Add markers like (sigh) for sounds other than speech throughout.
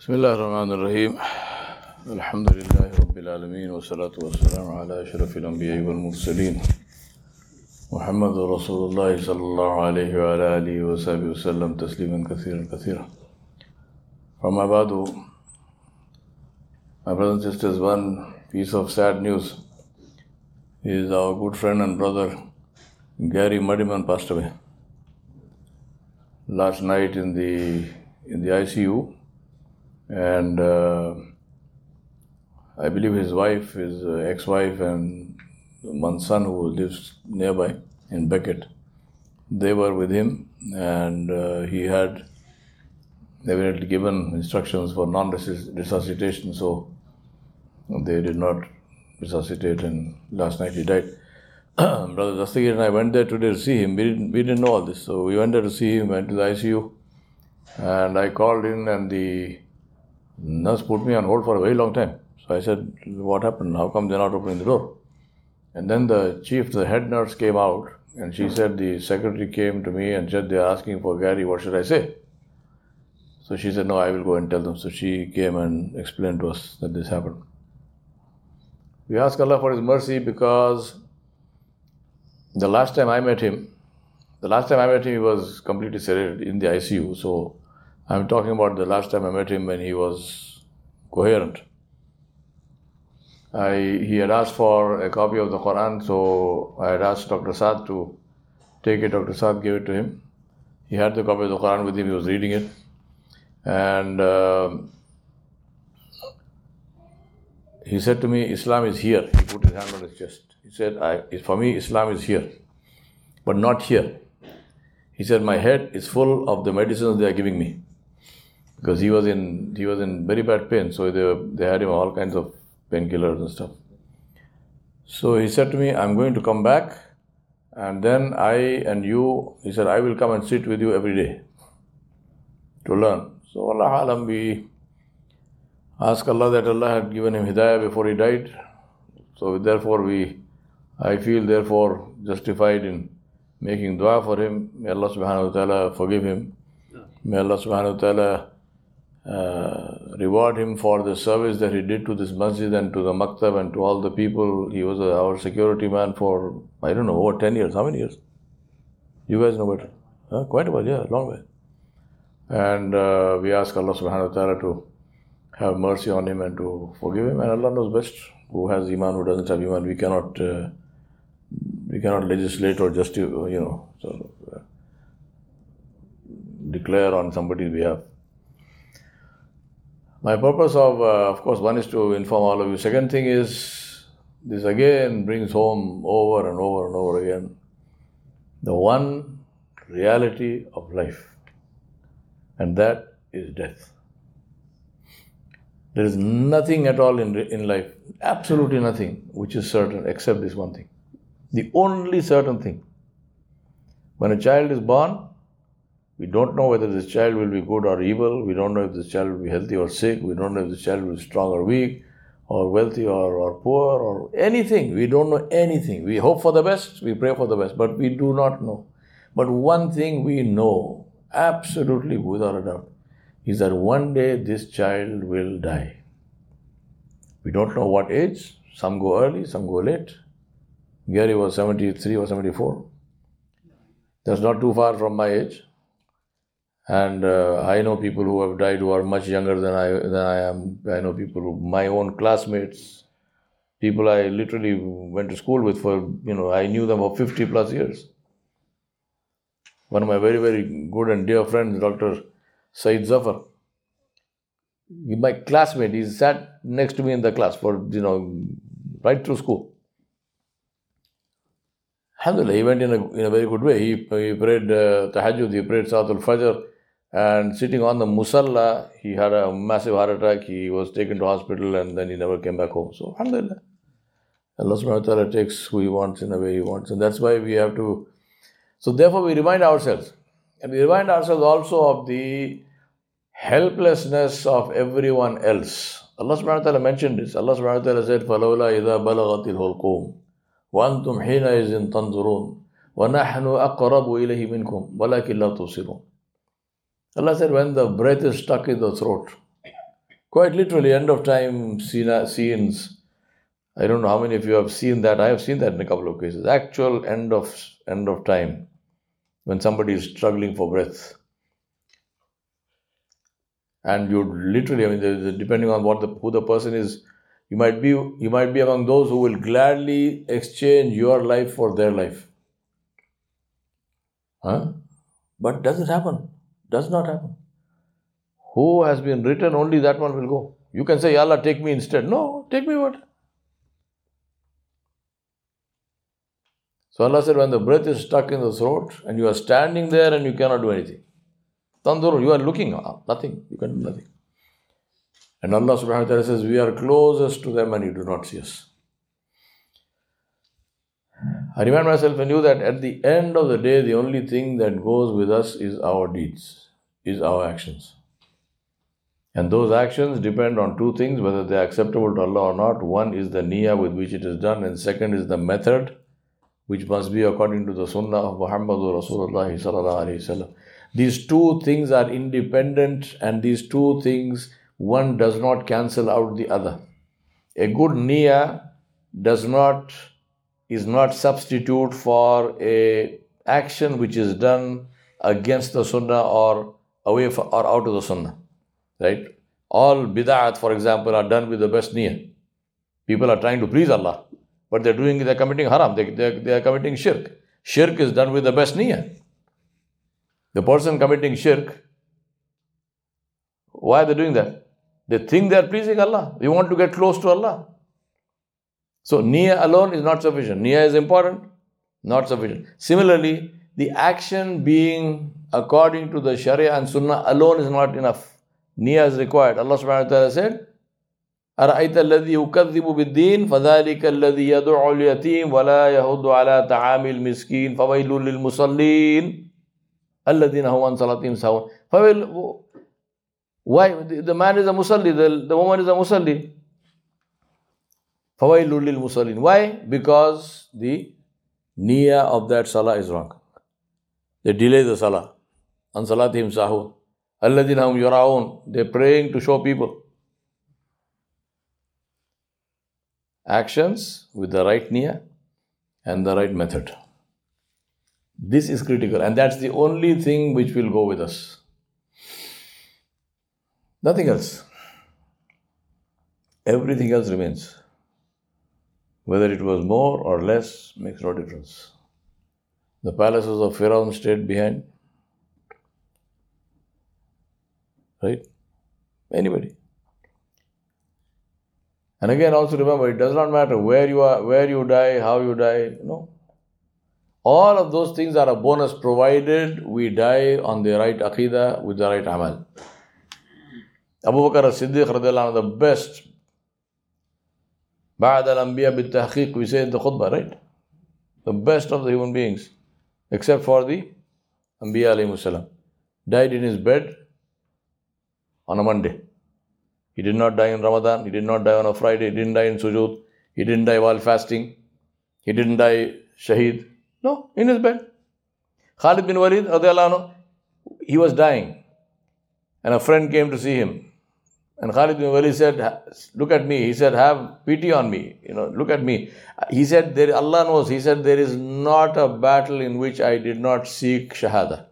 بسم الله الرحمن الرحيم. الحمد لله رب العالمين والصلاة والسلام على أشرف الأنبياء والمرسلين. محمد رسول الله صلى الله عليه وعلى آله وصحبه وسلم تسليما كثيرا كثيرا. فما بعد My brothers and sisters, one piece of sad news is our good friend and brother Gary Muddyman passed away last night in the in the ICU and uh, I believe his wife, his uh, ex-wife, and one son who lives nearby in Beckett, they were with him, and uh, he had evidently given instructions for non-resuscitation, so they did not resuscitate, and last night he died. (clears throat) Brother Dastagir and I went there today to see him. We didn't, we didn't know all this, so we went there to see him, went to the ICU, and I called in, and the nurse put me on hold for a very long time. So I said, What happened? How come they're not opening the door? And then the chief, the head nurse came out and she said, The secretary came to me and said, They're asking for Gary, what should I say? So she said, No, I will go and tell them. So she came and explained to us that this happened. We ask Allah for His mercy because the last time I met him, the last time I met him, he was completely sedated in the ICU. So I'm talking about the last time I met him when he was coherent. I, he had asked for a copy of the Quran, so I had asked Dr. Saad to take it. Dr. Saad gave it to him. He had the copy of the Quran with him, he was reading it. And uh, he said to me, Islam is here. He put his hand on his chest. He said, For me, Islam is here, but not here. He said, My head is full of the medicines they are giving me because he was in he was in very bad pain. So they were, they had him all kinds of painkillers and stuff. So he said to me, "I'm going to come back, and then I and you," he said, "I will come and sit with you every day to learn." So Allah alam, we ask Allah that Allah had given him hidayah before he died. So therefore we, I feel therefore justified in making dua for him. May Allah subhanahu wa ta'ala forgive him. May Allah subhanahu wa ta'ala uh, reward him for the service that he did to this masjid and to the maktab and to all the people. He was our security man for, I don't know, over 10 years. How many years? You guys know better. Huh? Quite a while, yeah, long way. And uh, we ask Allah subhanahu wa ta'ala to have mercy on him and to forgive him. And Allah knows best who has iman, who doesn't have iman. We cannot, uh, we cannot legislate or just, you know, sort of, declare on somebody's behalf. My purpose of, uh, of course, one is to inform all of you. Second thing is, this again brings home over and over and over again the one reality of life, and that is death. There is nothing at all in, in life, absolutely nothing, which is certain except this one thing. The only certain thing. When a child is born, we don't know whether this child will be good or evil. We don't know if this child will be healthy or sick. We don't know if this child will be strong or weak, or wealthy or, or poor, or anything. We don't know anything. We hope for the best, we pray for the best, but we do not know. But one thing we know, absolutely without a doubt, is that one day this child will die. We don't know what age. Some go early, some go late. Gary was 73 or 74. That's not too far from my age. And uh, I know people who have died who are much younger than I than I am. I know people, who, my own classmates, people I literally went to school with for you know I knew them for 50 plus years. One of my very very good and dear friends, Dr. Said Zafar, my classmate, he sat next to me in the class for you know right through school. Alhamdulillah, he went in a, in a very good way. He, he prayed uh, tahajjud, he prayed Salatul Fajr, and sitting on the musalla, he had a massive heart attack. He was taken to hospital and then he never came back home. So, alhamdulillah. Allah subhanahu wa ta'ala takes who he wants in a way he wants. And that's why we have to. So, therefore, we remind ourselves. And we remind ourselves also of the helplessness of everyone else. Allah subhanahu wa ta'ala mentioned this. Allah subhanahu wa ta'ala said, فَلَوْلَا إِذَا بَلَغَتِ الْحُلْقُومِ وأنتم حينئذ تنظرون ونحن أقرب إليه منكم ولكن لا تبصرون Allah said when the breath is stuck in the throat Quite literally, end of time scenes. I don't know how many of you have seen that. I have seen that in a couple of cases. Actual end of end of time, when somebody is struggling for breath, and you literally, I mean, depending on what the who the person is, you might be you might be among those who will gladly exchange your life for their life. Huh? But does it happen? Does not happen. Who has been written, only that one will go. You can say, Allah, take me instead. No, take me what? So Allah said, when the breath is stuck in the throat and you are standing there and you cannot do anything. Tandur, you are looking, ah, nothing. You can do nothing. And Allah subhanahu wa ta'ala says, We are closest to them and you do not see us. I remind myself and you that at the end of the day, the only thing that goes with us is our deeds, is our actions. And those actions depend on two things, whether they are acceptable to Allah or not. One is the niyyah with which it is done, and second is the method, which must be according to the sunnah of Muhammadur Rasulullah. These two things are independent, and these two things one does not cancel out the other. A good niyyah does not is not substitute for a action which is done against the sunnah or away for, or out of the sunnah. Right? All bid'at, for example, are done with the best niyyah. People are trying to please Allah, but they're doing they're committing haram, they, they, they are committing shirk. Shirk is done with the best niyyah. The person committing shirk, why are they doing that? They think they are pleasing Allah. They want to get close to Allah. So, niyyah alone is not sufficient. Niyyah is important, not sufficient. Similarly, the action being according to the Sharia and Sunnah alone is not enough. Niyyah is required. Allah subhanahu wa ta'ala said, أرأيت الذي يكذب بالدين فذلك الذي يدعو اليتيم ولا يهد على طعام المسكين فويل للمصلين الذين هم عن صلاتهم سهون فويل why? The man is a musalli, the, the woman is a musalli. Fawailul lil musallin. Why? Because the niyyah of that salah is wrong. They delay the salah. An salatihim sahu. Alladina hum yura'un. They're praying to show people. Actions with the right niyyah and the right method. This is critical, and that's the only thing which will go with us. Nothing else. Everything else remains. Whether it was more or less makes no difference. The palaces of Pharaoh stayed behind. Right? Anybody. And again, also remember, it does not matter where you are, where you die, how you die. No. All of those things are a bonus provided we die on the right aqidah with the right amal. Abu Bakr as-Siddiq the best. Ba'd al Tahqiq, we say in the khutbah, right? The best of the human beings, except for the Anbiya alayhi salam, died in his bed on a Monday. He did not die in Ramadan, he did not die on a Friday, he didn't die in sujood, he didn't die while fasting, he didn't die shaheed. No, in his bed. Khalid bin Walid, he was dying. And a friend came to see him. And Khalid bin Walid said, Look at me. He said, Have pity on me. You know, look at me. He said, there, Allah knows. He said, There is not a battle in which I did not seek Shahada.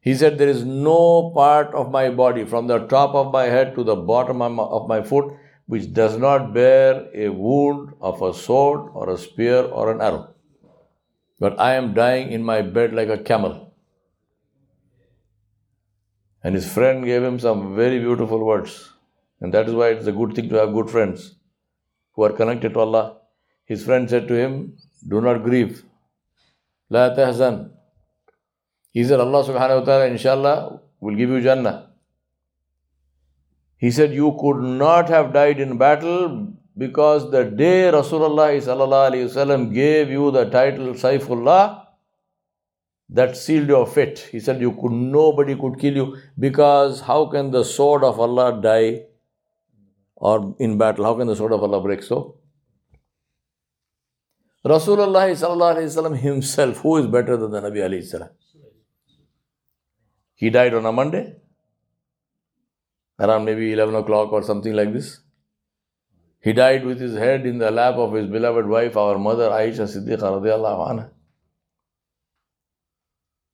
He said, There is no part of my body, from the top of my head to the bottom of my foot, which does not bear a wound of a sword or a spear or an arrow. But I am dying in my bed like a camel. And his friend gave him some very beautiful words. And that is why it's a good thing to have good friends who are connected to Allah. His friend said to him, Do not grieve. La tahzan. He said, Allah subhanahu wa ta'ala, inshallah, will give you Jannah. He said, You could not have died in battle because the day Rasulullah gave you the title Saifullah, that sealed your fate. He said, You could nobody could kill you because how can the sword of Allah die or in battle. How can the sword of Allah break so? Rasulullah himself, who is better than the Nabi salam? He died on a Monday. around maybe 11 o'clock or something like this. He died with his head in the lap of his beloved wife, our mother Aisha Siddiqa.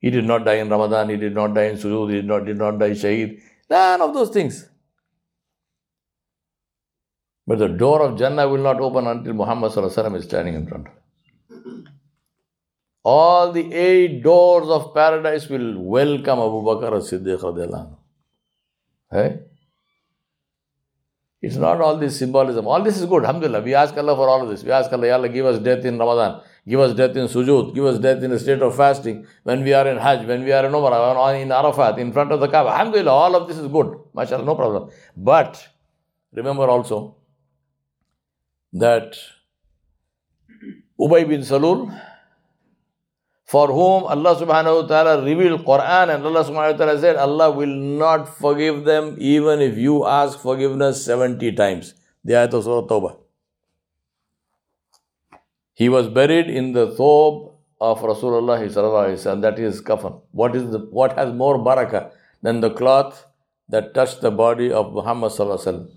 He did not die in Ramadan, he did not die in Sujood, he did not, did not die Shaheed. None of those things. But the door of Jannah will not open until Muhammad is standing in front of it. All the eight doors of paradise will welcome Abu Bakr as Siddiq Hey? It's not all this symbolism. All this is good. Alhamdulillah. We ask Allah for all of this. We ask Allah, Allah, give us death in Ramadan. Give us death in sujood. Give us death in a state of fasting. When we are in Hajj, when we are in Umrah, in Arafat, in front of the Kaaba. Alhamdulillah, all of this is good. MashaAllah, no problem. But remember also that Ubay bin Salul, for whom Allah subhanahu wa ta'ala revealed Quran and Allah subhanahu wa ta'ala said, Allah will not forgive them even if you ask forgiveness 70 times. The ayat of Surah Tawbah. He was buried in the thob of Rasulullah and that is kafan. What is the what has more barakah than the cloth that touched the body of Muhammad sallallahu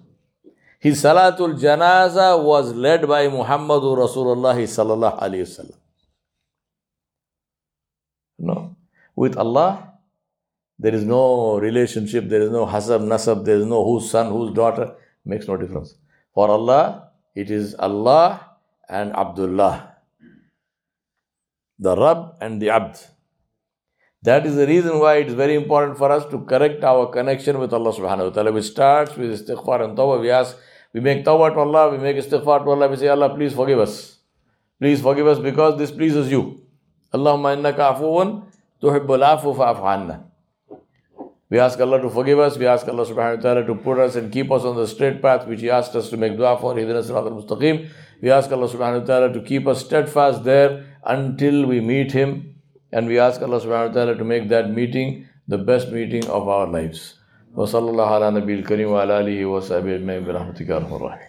His salatul janaza was led by Muhammadur Rasulullah sallallahu alaihi wasallam. No. With Allah, there is no relationship, there is no hasab, nasab, there is no whose son, whose daughter. Makes no difference. For Allah, it is Allah and Abdullah. The Rabb and the Abd. That is the reason why it is very important for us to correct our connection with Allah subhanahu wa ta'ala. We start with istighfar and tawbah. We ask, we make tawbah to Allah, we make istighfar to Allah, we say, Allah, please forgive us. Please forgive us because this pleases you. Allahumma innaka afuun tuhibbul afu fa'afu. We ask Allah to forgive us. We ask Allah subhanahu wa ta'ala to put us and keep us on the straight path which He asked us to make dua for. Hidina sirat al-mustaqim. We ask Allah subhanahu wa ta'ala to keep us steadfast there until we meet Him. And we ask Allah subhanahu wa ta'ala to make that meeting the best meeting of our lives. وصلى الله على نبي الكريم وعلى آله وصحبه أجمعين برحمتك يا أرحم الراحمين.